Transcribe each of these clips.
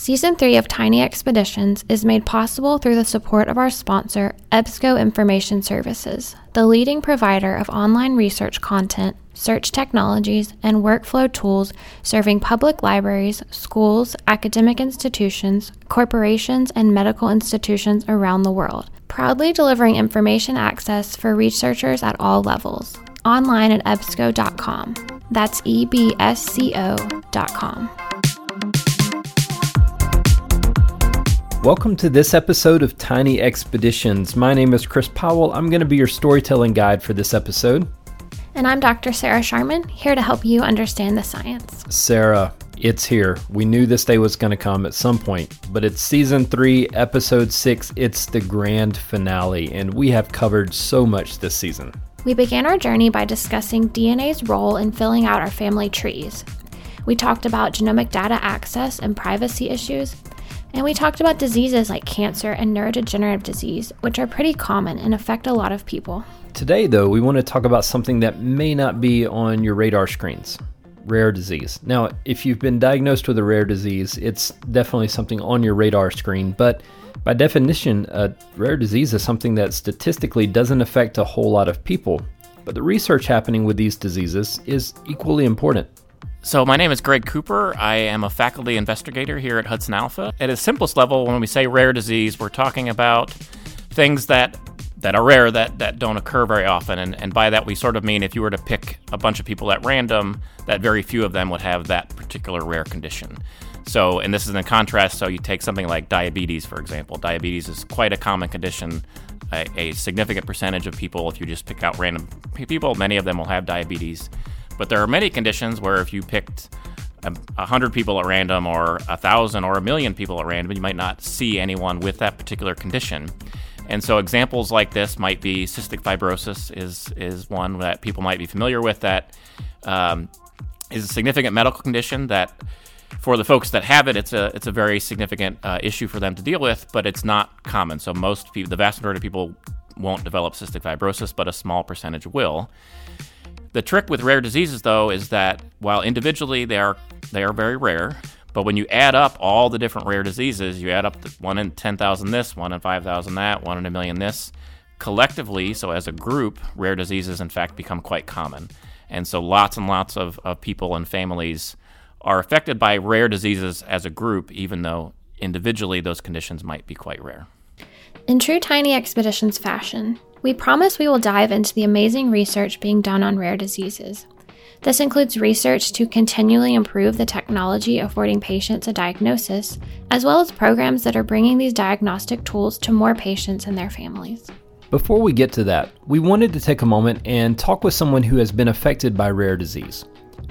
Season 3 of Tiny Expeditions is made possible through the support of our sponsor, EBSCO Information Services, the leading provider of online research content, search technologies, and workflow tools serving public libraries, schools, academic institutions, corporations, and medical institutions around the world, proudly delivering information access for researchers at all levels. Online at ebsco.com. That's E B S C O.com. Welcome to this episode of Tiny Expeditions. My name is Chris Powell. I'm going to be your storytelling guide for this episode. And I'm Dr. Sarah Sharman, here to help you understand the science. Sarah, it's here. We knew this day was going to come at some point, but it's season three, episode six. It's the grand finale, and we have covered so much this season. We began our journey by discussing DNA's role in filling out our family trees. We talked about genomic data access and privacy issues, and we talked about diseases like cancer and neurodegenerative disease, which are pretty common and affect a lot of people. Today, though, we want to talk about something that may not be on your radar screens rare disease. Now, if you've been diagnosed with a rare disease, it's definitely something on your radar screen, but by definition, a rare disease is something that statistically doesn't affect a whole lot of people. But the research happening with these diseases is equally important. So, my name is Greg Cooper. I am a faculty investigator here at Hudson Alpha. At its simplest level, when we say rare disease, we're talking about things that that are rare that, that don't occur very often. And, and by that, we sort of mean if you were to pick a bunch of people at random, that very few of them would have that particular rare condition. So, and this is in contrast. So, you take something like diabetes, for example. Diabetes is quite a common condition. A, a significant percentage of people, if you just pick out random people, many of them will have diabetes. But there are many conditions where if you picked a hundred people at random, or a thousand, or a million people at random, you might not see anyone with that particular condition. And so examples like this might be cystic fibrosis is is one that people might be familiar with. That um, is a significant medical condition that for the folks that have it, it's a it's a very significant uh, issue for them to deal with, but it's not common. So most people, the vast majority of people, won't develop cystic fibrosis, but a small percentage will. The trick with rare diseases, though, is that while individually they are they are very rare, but when you add up all the different rare diseases, you add up one in ten thousand this, one in five thousand that, one in a million this. Collectively, so as a group, rare diseases in fact become quite common, and so lots and lots of, of people and families are affected by rare diseases as a group, even though individually those conditions might be quite rare. In true Tiny Expeditions fashion, we promise we will dive into the amazing research being done on rare diseases. This includes research to continually improve the technology affording patients a diagnosis, as well as programs that are bringing these diagnostic tools to more patients and their families. Before we get to that, we wanted to take a moment and talk with someone who has been affected by rare disease.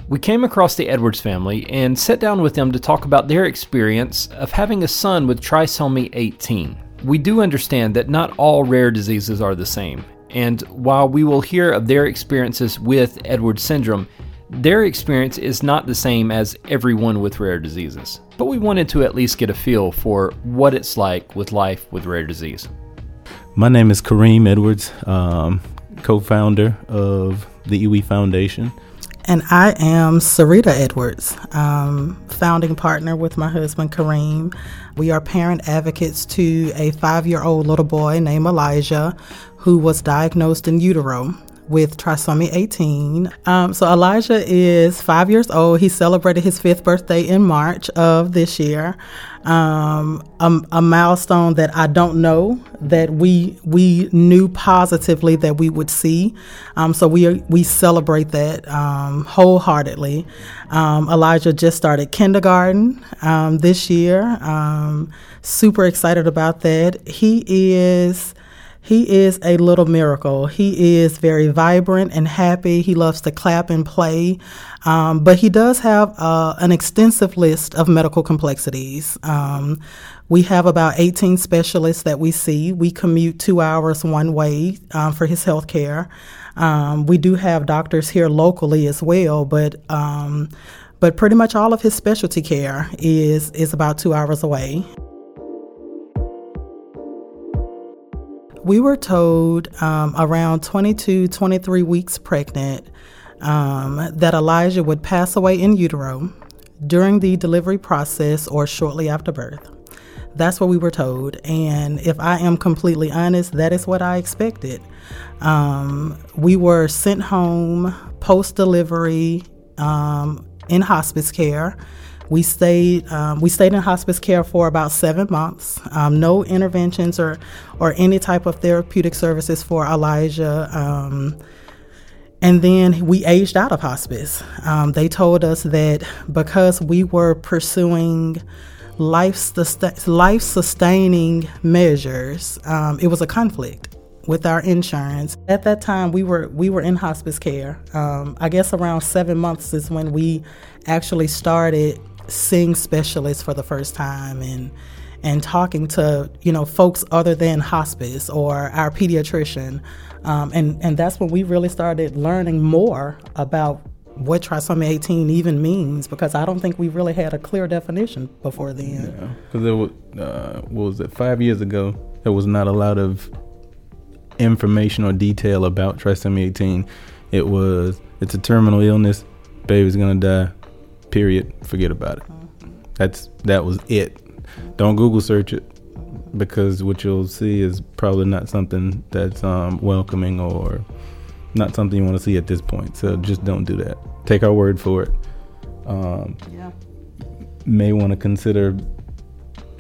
We came across the Edwards family and sat down with them to talk about their experience of having a son with trisomy 18. We do understand that not all rare diseases are the same, and while we will hear of their experiences with Edwards syndrome, their experience is not the same as everyone with rare diseases. But we wanted to at least get a feel for what it's like with life with rare disease. My name is Kareem Edwards, um, co founder of the EWE Foundation. And I am Sarita Edwards, um, founding partner with my husband Kareem. We are parent advocates to a five year old little boy named Elijah who was diagnosed in utero with trisomy 18. Um, so Elijah is five years old. He celebrated his fifth birthday in March of this year. Um, a, a, milestone that I don't know that we we knew positively that we would see. Um, so we we celebrate that um, wholeheartedly. Um, Elijah just started kindergarten um, this year. super excited about that. He is he is a little miracle. He is very vibrant and happy. He loves to clap and play. Um, but he does have uh, an extensive list of medical complexities. Um, we have about 18 specialists that we see. We commute two hours one way um, for his health care. Um, we do have doctors here locally as well, but um, but pretty much all of his specialty care is is about two hours away. We were told um, around 22, 23 weeks pregnant um, that Elijah would pass away in utero during the delivery process or shortly after birth. That's what we were told. And if I am completely honest, that is what I expected. Um, we were sent home post delivery um, in hospice care. We stayed um, we stayed in hospice care for about seven months. Um, no interventions or or any type of therapeutic services for Elijah. Um, and then we aged out of hospice. Um, they told us that because we were pursuing life life sustaining measures, um, it was a conflict with our insurance. At that time, we were we were in hospice care. Um, I guess around seven months is when we actually started seeing specialists for the first time and and talking to you know folks other than hospice or our pediatrician, um, and and that's when we really started learning more about what trisomy 18 even means because I don't think we really had a clear definition before then. Yeah, because there was uh, what was it five years ago? There was not a lot of information or detail about trisomy 18. It was it's a terminal illness, baby's gonna die. Period. Forget about it. That's that was it. Don't Google search it because what you'll see is probably not something that's um, welcoming or not something you want to see at this point. So just don't do that. Take our word for it. Um, yeah. May want to consider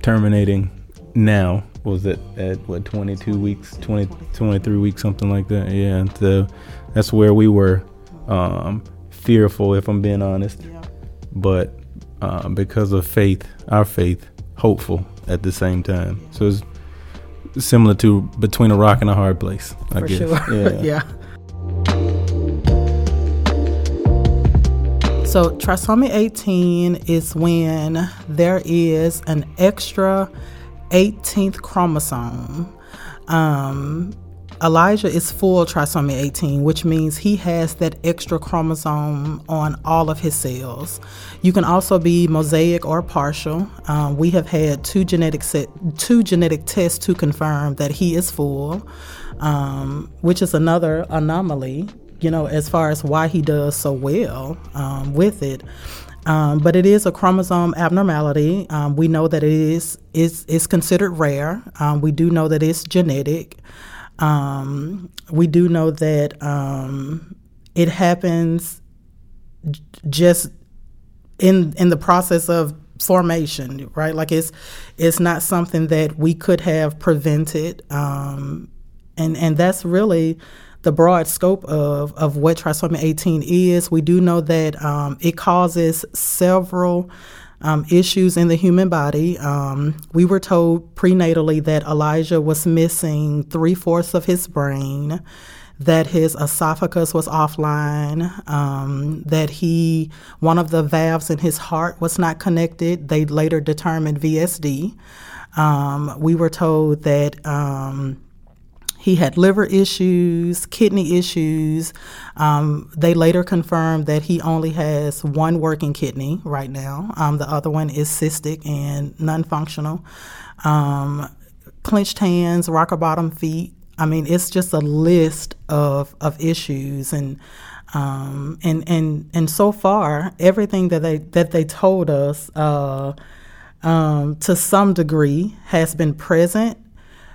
terminating now. Was it at what 22 weeks, 20, 23 weeks, something like that? Yeah. So that's where we were um, fearful, if I'm being honest. Yeah. But uh, because of faith, our faith, hopeful at the same time. So it's similar to between a rock and a hard place. I For guess. sure. Yeah. yeah. So, trisomy 18 is when there is an extra 18th chromosome. Um, Elijah is full trisomy 18, which means he has that extra chromosome on all of his cells. You can also be mosaic or partial. Um, we have had two genetic set, two genetic tests to confirm that he is full, um, which is another anomaly you know, as far as why he does so well um, with it. Um, but it is a chromosome abnormality. Um, we know that it is is is considered rare. Um, we do know that it's genetic. Um, we do know that um, it happens j- just in in the process of formation, right? Like it's it's not something that we could have prevented, and and that's really the broad scope of, of what trisomy 18 is. We do know that um, it causes several um, issues in the human body. Um, we were told prenatally that Elijah was missing three fourths of his brain, that his esophagus was offline, um, that he one of the valves in his heart was not connected. They later determined VSD. Um, we were told that um, he had liver issues, kidney issues. Um, they later confirmed that he only has one working kidney right now. Um, the other one is cystic and non functional. Um, clenched hands, rocker bottom feet. I mean, it's just a list of, of issues and um, and and and so far, everything that they that they told us, uh, um, to some degree, has been present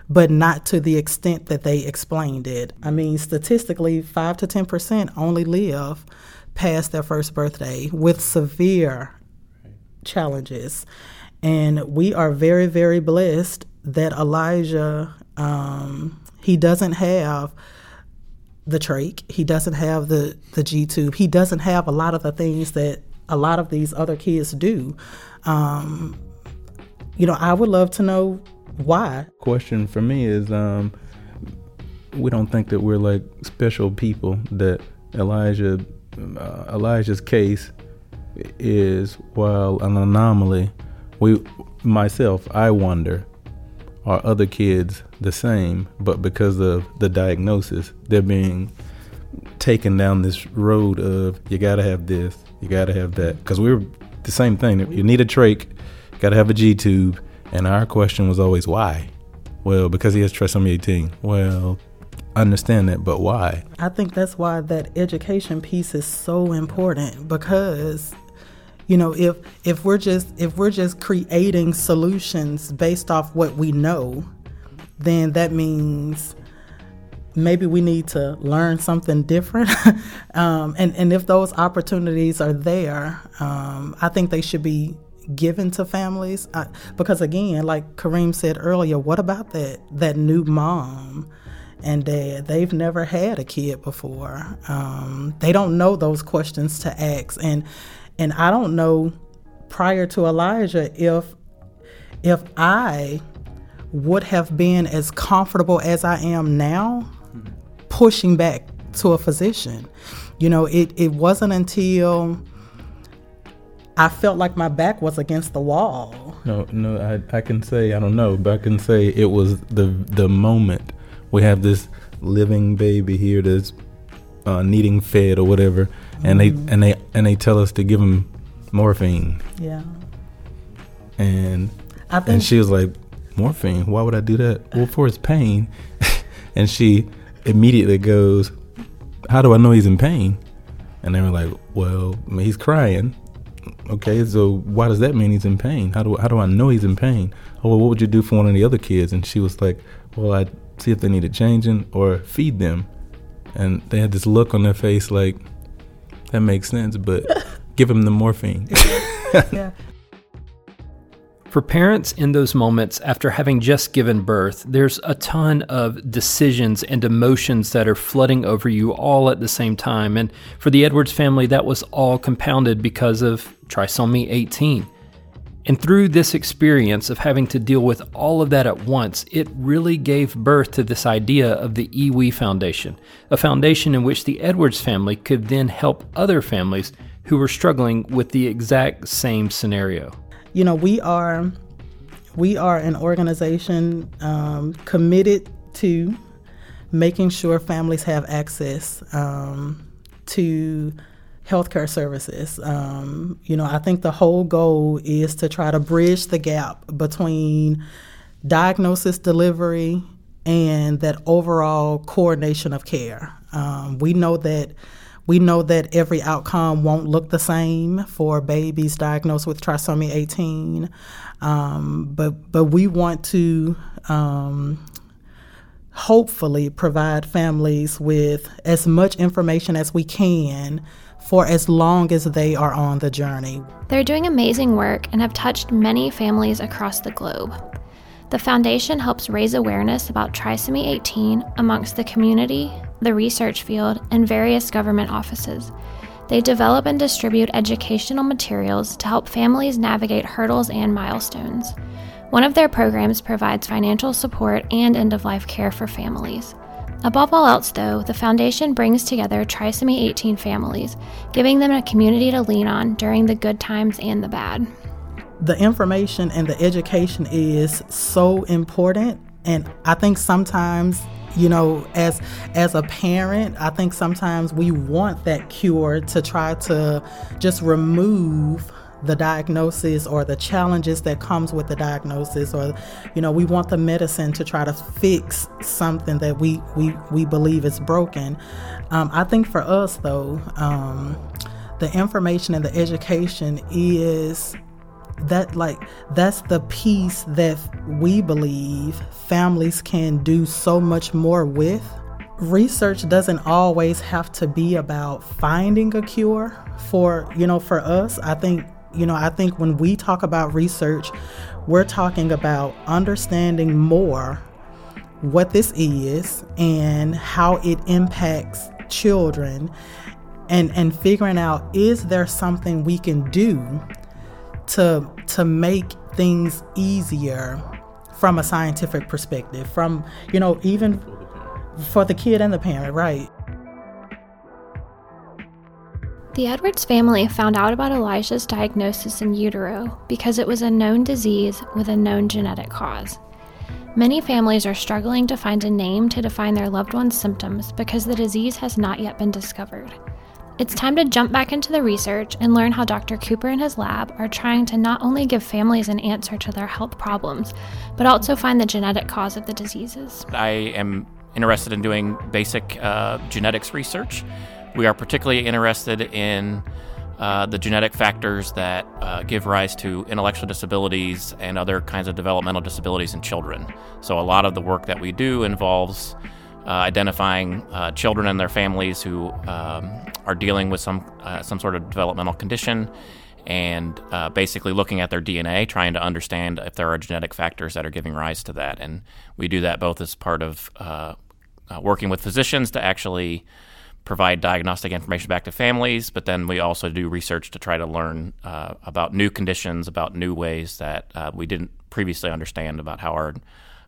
but not to the extent that they explained it. I mean, statistically, 5 to 10% only live past their first birthday with severe challenges. And we are very, very blessed that Elijah, um, he doesn't have the trach, he doesn't have the, the G tube, he doesn't have a lot of the things that a lot of these other kids do. Um, you know, I would love to know why? Question for me is um, we don't think that we're like special people. That Elijah uh, Elijah's case is while an anomaly. We myself, I wonder, are other kids the same? But because of the diagnosis, they're being taken down this road of you got to have this, you got to have that. Because we're the same thing. You need a trach, got to have a G tube and our question was always why? Well, because he has trisomy 18. Well, understand that, but why? I think that's why that education piece is so important because you know if if we're just if we're just creating solutions based off what we know then that means maybe we need to learn something different um, and and if those opportunities are there um, i think they should be given to families. I, because again like kareem said earlier what about that that new mom and dad? They've never had a kid before. Um, they don't know those questions to ask. And and I don't know prior to Elijah if if I would have been as comfortable as I am now pushing back to a physician. You know, it, it wasn't until I felt like my back was against the wall. No, no, I, I can say I don't know, but I can say it was the the moment we have this living baby here that's uh, needing fed or whatever, and mm-hmm. they and they and they tell us to give him morphine. Yeah. And and she was like, morphine. Why would I do that? Well, for his pain. and she immediately goes, How do I know he's in pain? And they were like, Well, I he's crying. Okay, so why does that mean he's in pain? How do how do I know he's in pain? Oh, well, what would you do for one of the other kids? And she was like, Well, I'd see if they needed changing or feed them. And they had this look on their face like, That makes sense, but give him the morphine. yeah. For parents in those moments after having just given birth, there's a ton of decisions and emotions that are flooding over you all at the same time. And for the Edwards family, that was all compounded because of trisomy 18. And through this experience of having to deal with all of that at once, it really gave birth to this idea of the EWE Foundation, a foundation in which the Edwards family could then help other families who were struggling with the exact same scenario you know, we are we are an organization um, committed to making sure families have access um, to healthcare services. Um, you know, I think the whole goal is to try to bridge the gap between diagnosis delivery and that overall coordination of care. Um, we know that we know that every outcome won't look the same for babies diagnosed with trisomy 18, um, but but we want to um, hopefully provide families with as much information as we can for as long as they are on the journey. They're doing amazing work and have touched many families across the globe. The foundation helps raise awareness about trisomy 18 amongst the community, the research field, and various government offices. They develop and distribute educational materials to help families navigate hurdles and milestones. One of their programs provides financial support and end of life care for families. Above all else, though, the Foundation brings together trisomy 18 families, giving them a community to lean on during the good times and the bad. The information and the education is so important, and I think sometimes you know as as a parent i think sometimes we want that cure to try to just remove the diagnosis or the challenges that comes with the diagnosis or you know we want the medicine to try to fix something that we we, we believe is broken. Um, i think for us though um, the information and the education is that like that's the piece that we believe families can do so much more with. Research doesn't always have to be about finding a cure for you know for us. I think you know i think when we talk about research we're talking about understanding more what this is and how it impacts children and and figuring out is there something we can do to to make things easier from a scientific perspective from you know even for the kid and the parent right the Edwards family found out about Elijah's diagnosis in utero because it was a known disease with a known genetic cause. Many families are struggling to find a name to define their loved one's symptoms because the disease has not yet been discovered. It's time to jump back into the research and learn how Dr. Cooper and his lab are trying to not only give families an answer to their health problems, but also find the genetic cause of the diseases. I am interested in doing basic uh, genetics research. We are particularly interested in uh, the genetic factors that uh, give rise to intellectual disabilities and other kinds of developmental disabilities in children. So, a lot of the work that we do involves uh, identifying uh, children and their families who um, are dealing with some, uh, some sort of developmental condition and uh, basically looking at their DNA, trying to understand if there are genetic factors that are giving rise to that. And we do that both as part of working with physicians to actually provide diagnostic information back to families, but then we also do research to try to learn uh, about new conditions, about new ways that uh, we didn't previously understand about how our,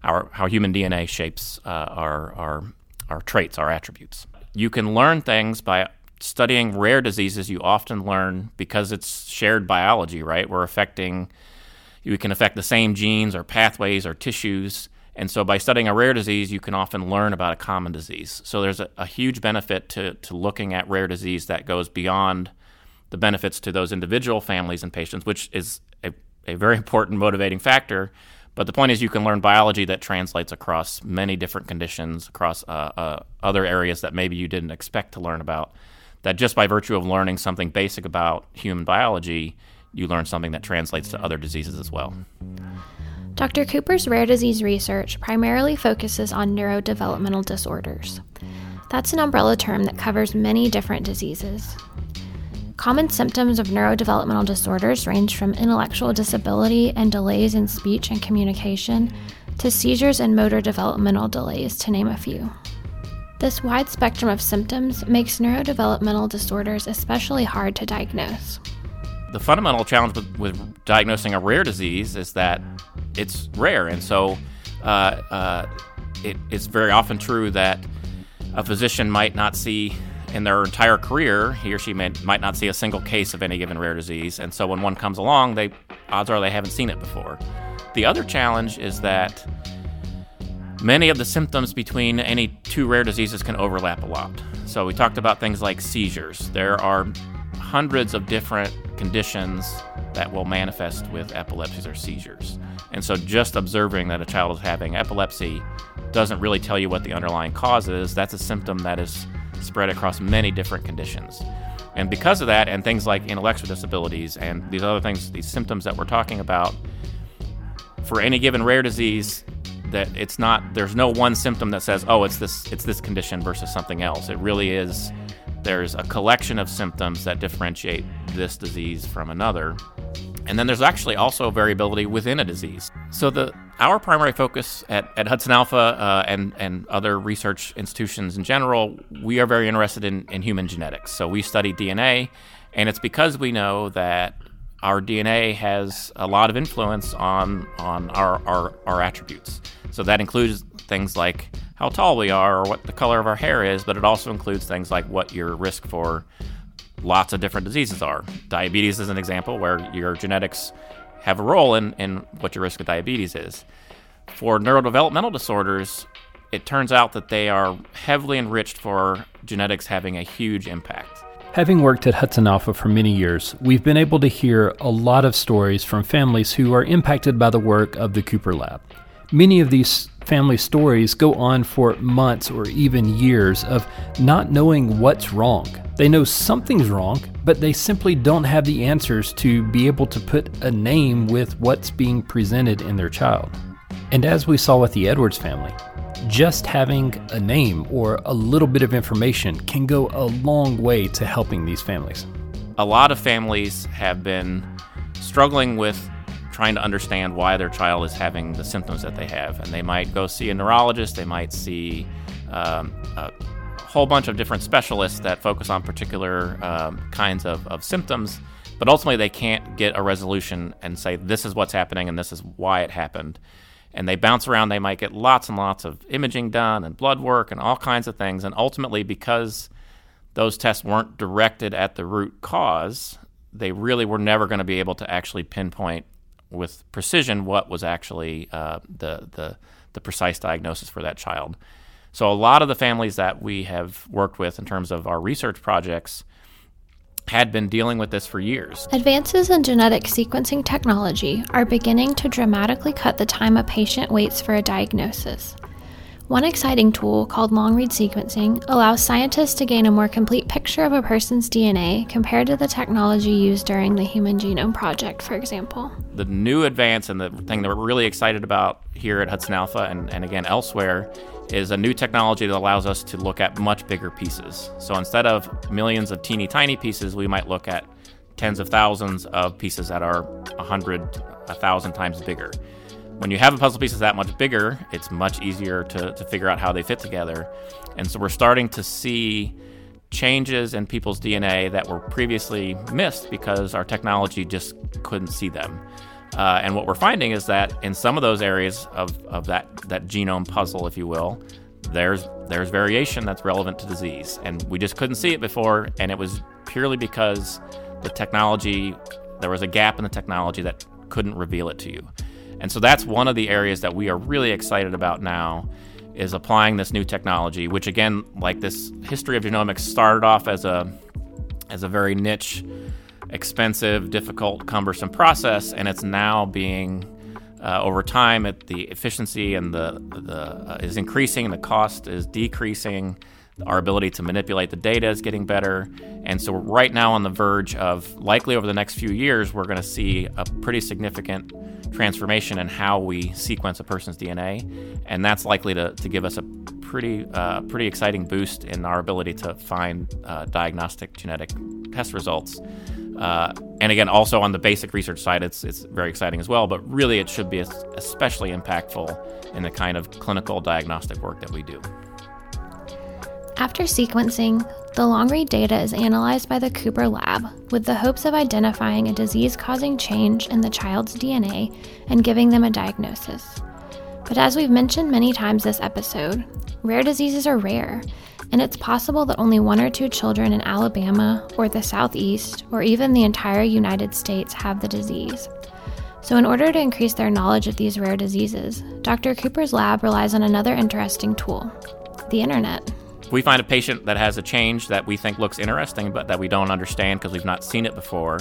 our how human DNA shapes uh, our, our our traits, our attributes. You can learn things by studying rare diseases. You often learn because it's shared biology, right? We're affecting. We can affect the same genes or pathways or tissues and so by studying a rare disease, you can often learn about a common disease. So there's a, a, huge benefit to, to looking at rare disease that goes beyond the benefits to those individual families and patients, which is a, a very important motivating factor. But the point is, you can learn biology that translates across many different conditions, across uh, uh, other areas that maybe you didn't expect to learn about. That just by virtue of learning something basic about human biology, you learn something that translates to other diseases as well. Dr. Cooper's rare disease research primarily focuses on neurodevelopmental disorders. That's an umbrella term that covers many different diseases. Common symptoms of neurodevelopmental disorders range from intellectual disability and delays in speech and communication to seizures and motor developmental delays, to name a few. This wide spectrum of symptoms makes neurodevelopmental disorders especially hard to diagnose. The fundamental challenge with, with diagnosing a rare disease is that it's rare, and so uh, uh, it, it's very often true that a physician might not see in their entire career, he or she may, might not see a single case of any given rare disease, and so when one comes along, they odds are they haven't seen it before. The other challenge is that many of the symptoms between any two rare diseases can overlap a lot. So we talked about things like seizures. There are hundreds of different conditions that will manifest with epilepsies or seizures. And so just observing that a child is having epilepsy doesn't really tell you what the underlying cause is. That's a symptom that is spread across many different conditions. And because of that, and things like intellectual disabilities and these other things, these symptoms that we're talking about, for any given rare disease, that it's not there's no one symptom that says, oh, it's this it's this condition versus something else. It really is there's a collection of symptoms that differentiate this disease from another. And then there's actually also variability within a disease. So the our primary focus at, at Hudson Alpha uh, and and other research institutions in general, we are very interested in, in human genetics. So we study DNA, and it's because we know that our DNA has a lot of influence on on our, our, our attributes. So that includes things like how tall we are or what the color of our hair is, but it also includes things like what your risk for lots of different diseases are. Diabetes is an example where your genetics have a role in, in what your risk of diabetes is. For neurodevelopmental disorders, it turns out that they are heavily enriched for genetics having a huge impact. Having worked at Hudson Alpha for many years, we've been able to hear a lot of stories from families who are impacted by the work of the Cooper Lab. Many of these family stories go on for months or even years of not knowing what's wrong. They know something's wrong, but they simply don't have the answers to be able to put a name with what's being presented in their child. And as we saw with the Edwards family, just having a name or a little bit of information can go a long way to helping these families. A lot of families have been struggling with trying to understand why their child is having the symptoms that they have. And they might go see a neurologist, they might see um, a whole bunch of different specialists that focus on particular um, kinds of, of symptoms. But ultimately, they can't get a resolution and say, this is what's happening and this is why it happened. And they bounce around, they might get lots and lots of imaging done and blood work and all kinds of things. And ultimately, because those tests weren't directed at the root cause, they really were never going to be able to actually pinpoint with precision what was actually uh, the, the, the precise diagnosis for that child. So, a lot of the families that we have worked with in terms of our research projects had been dealing with this for years. Advances in genetic sequencing technology are beginning to dramatically cut the time a patient waits for a diagnosis. One exciting tool called long read sequencing allows scientists to gain a more complete picture of a person's DNA compared to the technology used during the Human Genome Project, for example. The new advance and the thing that we're really excited about here at Hudson Alpha and, and again elsewhere is a new technology that allows us to look at much bigger pieces. So instead of millions of teeny tiny pieces, we might look at tens of thousands of pieces that are a hundred, a thousand times bigger. When you have a puzzle piece that's that much bigger, it's much easier to, to figure out how they fit together. And so we're starting to see changes in people's DNA that were previously missed because our technology just couldn't see them. Uh, and what we're finding is that in some of those areas of, of that, that genome puzzle, if you will, there's there's variation that's relevant to disease. And we just couldn't see it before, and it was purely because the technology there was a gap in the technology that couldn't reveal it to you. And so that's one of the areas that we are really excited about now is applying this new technology, which again, like this history of genomics started off as a as a very niche, expensive, difficult, cumbersome process, and it's now being uh, over time, it, the efficiency and the the uh, is increasing, the cost is decreasing, our ability to manipulate the data is getting better, and so right now on the verge of likely over the next few years, we're going to see a pretty significant transformation in how we sequence a person's DNA, and that's likely to, to give us a pretty uh, pretty exciting boost in our ability to find uh, diagnostic genetic test results. Uh, and again, also on the basic research side, it's it's very exciting as well. But really, it should be especially impactful in the kind of clinical diagnostic work that we do. After sequencing, the long read data is analyzed by the Cooper lab with the hopes of identifying a disease causing change in the child's DNA and giving them a diagnosis. But as we've mentioned many times this episode, rare diseases are rare, and it's possible that only one or two children in Alabama or the Southeast or even the entire United States have the disease. So, in order to increase their knowledge of these rare diseases, Dr. Cooper's lab relies on another interesting tool the internet. If we find a patient that has a change that we think looks interesting but that we don't understand because we've not seen it before,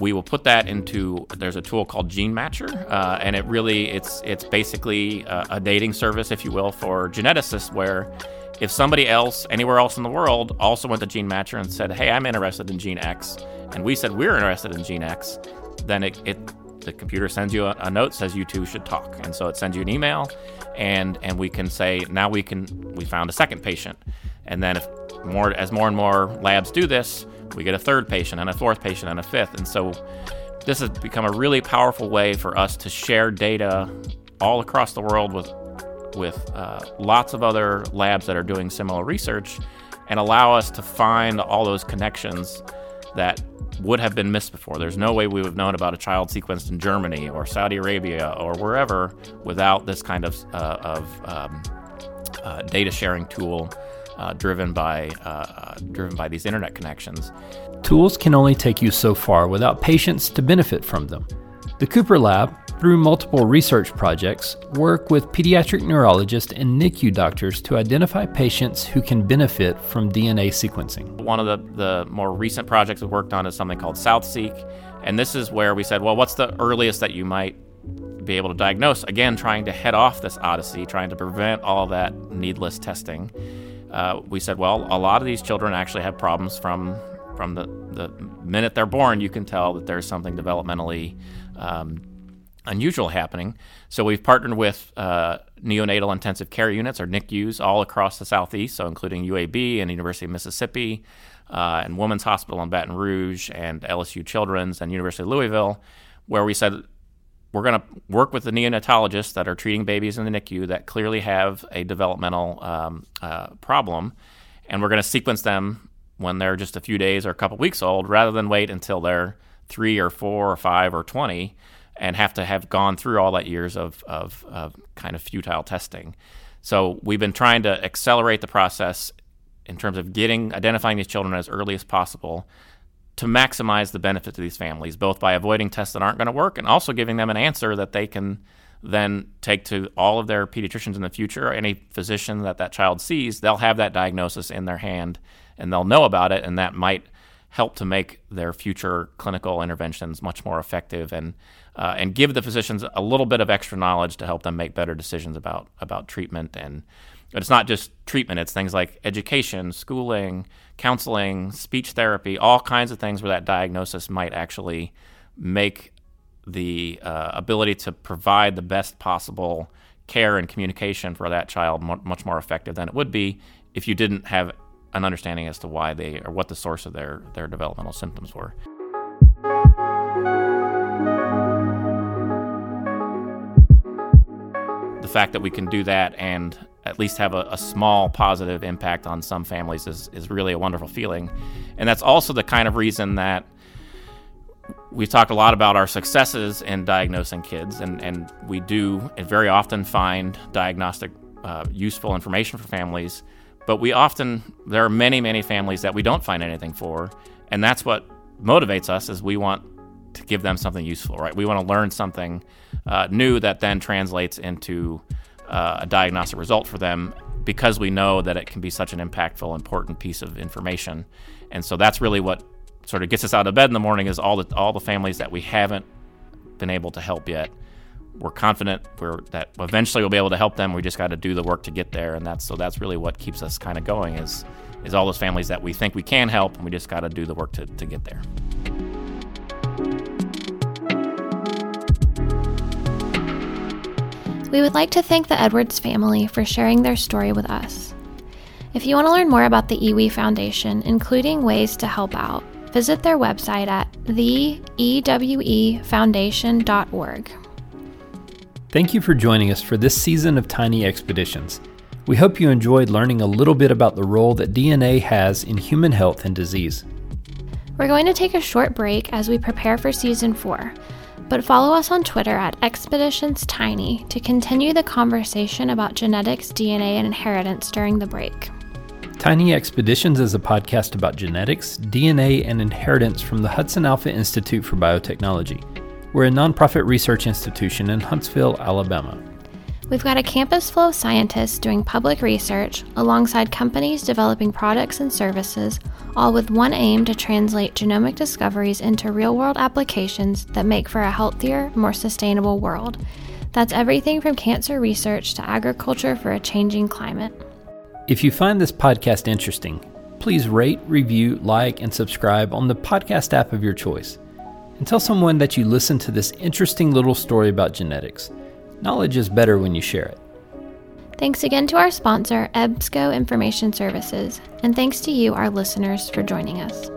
we will put that into there's a tool called GeneMatcher, uh, and it really it's it's basically a, a dating service, if you will, for geneticists where if somebody else anywhere else in the world also went to GeneMatcher and said, "Hey, I'm interested in gene X," and we said we're interested in gene X, then it, it the computer sends you a, a, note says you two should talk. And so it sends you an email and and we can say now we can we found a second patient. And then if more as more and more labs do this we get a third patient and a fourth patient and a fifth. And so this has become a really powerful way for us to share data all across the world with with uh, lots of other labs that are doing similar research and allow us to find all those connections that would have been missed before. There's no way we would have known about a child sequenced in Germany or Saudi Arabia or wherever without this kind of, uh, of um, uh, data sharing tool uh, driven by uh, uh, driven by these internet connections. Tools can only take you so far without patients to benefit from them. The Cooper Lab through multiple research projects, work with pediatric neurologists and NICU doctors to identify patients who can benefit from DNA sequencing. One of the, the more recent projects we've worked on is something called SouthSeq, and this is where we said, well, what's the earliest that you might be able to diagnose? Again, trying to head off this odyssey, trying to prevent all that needless testing. Uh, we said, well, a lot of these children actually have problems from from the, the minute they're born. You can tell that there's something developmentally um, unusual happening. So we've partnered with uh, neonatal intensive care units or NICUs all across the southeast, so including UAB and University of Mississippi, uh, and Women's Hospital in Baton Rouge, and LSU Children's and University of Louisville, where we said we're going to work with the neonatologists that are treating babies in the NICU that clearly have a developmental um, uh, problem, and we're going to sequence them when they're just a few days or a couple weeks old, rather than wait until they're three or four or five or twenty and have to have gone through all that years of, of, of kind of futile testing. So we've been trying to accelerate the process in terms of getting identifying these children as early as possible to maximize the benefit to these families, both by avoiding tests that aren't going to work and also giving them an answer that they can then take to all of their pediatricians in the future or any physician that that child sees. They'll have that diagnosis in their hand and they'll know about it, and that might help to make their future clinical interventions much more effective and uh, and give the physicians a little bit of extra knowledge to help them make better decisions about about treatment and it's not just treatment it's things like education schooling counseling speech therapy all kinds of things where that diagnosis might actually make the uh, ability to provide the best possible care and communication for that child much more effective than it would be if you didn't have an understanding as to why they or what the source of their, their developmental symptoms were. Fact that we can do that and at least have a, a, small positive impact on some families is, is really a wonderful feeling. And that's also the kind of reason that we've talked a lot about our successes in diagnosing kids, and, and we do very often find diagnostic uh, useful information for families. But we often, there are many, many families that we don't find anything for, and that's what motivates us is we want to give them something useful, right? We want to learn something uh, new that then translates into uh, a diagnostic result for them because we know that it can be such an impactful, important piece of information. And so that's really what sort of gets us out of bed in the morning is all the all the families that we haven't been able to help yet. We're confident we're that eventually we'll be able to help them. We just got to do the work to get there, and that's so that's really what keeps us kind of going is is all those families that we think we can help, and we just got to do the work to, to get there. We would like to thank the Edwards family for sharing their story with us. If you want to learn more about the EWE Foundation, including ways to help out, visit their website at theewefoundation.org. Thank you for joining us for this season of Tiny Expeditions. We hope you enjoyed learning a little bit about the role that DNA has in human health and disease. We're going to take a short break as we prepare for season four, but follow us on Twitter at ExpeditionsTiny to continue the conversation about genetics, DNA, and inheritance during the break. Tiny Expeditions is a podcast about genetics, DNA, and inheritance from the Hudson Alpha Institute for Biotechnology. We're a nonprofit research institution in Huntsville, Alabama. We've got a campus full of scientists doing public research alongside companies developing products and services, all with one aim to translate genomic discoveries into real world applications that make for a healthier, more sustainable world. That's everything from cancer research to agriculture for a changing climate. If you find this podcast interesting, please rate, review, like, and subscribe on the podcast app of your choice. And tell someone that you listened to this interesting little story about genetics. Knowledge is better when you share it. Thanks again to our sponsor, EBSCO Information Services, and thanks to you, our listeners, for joining us.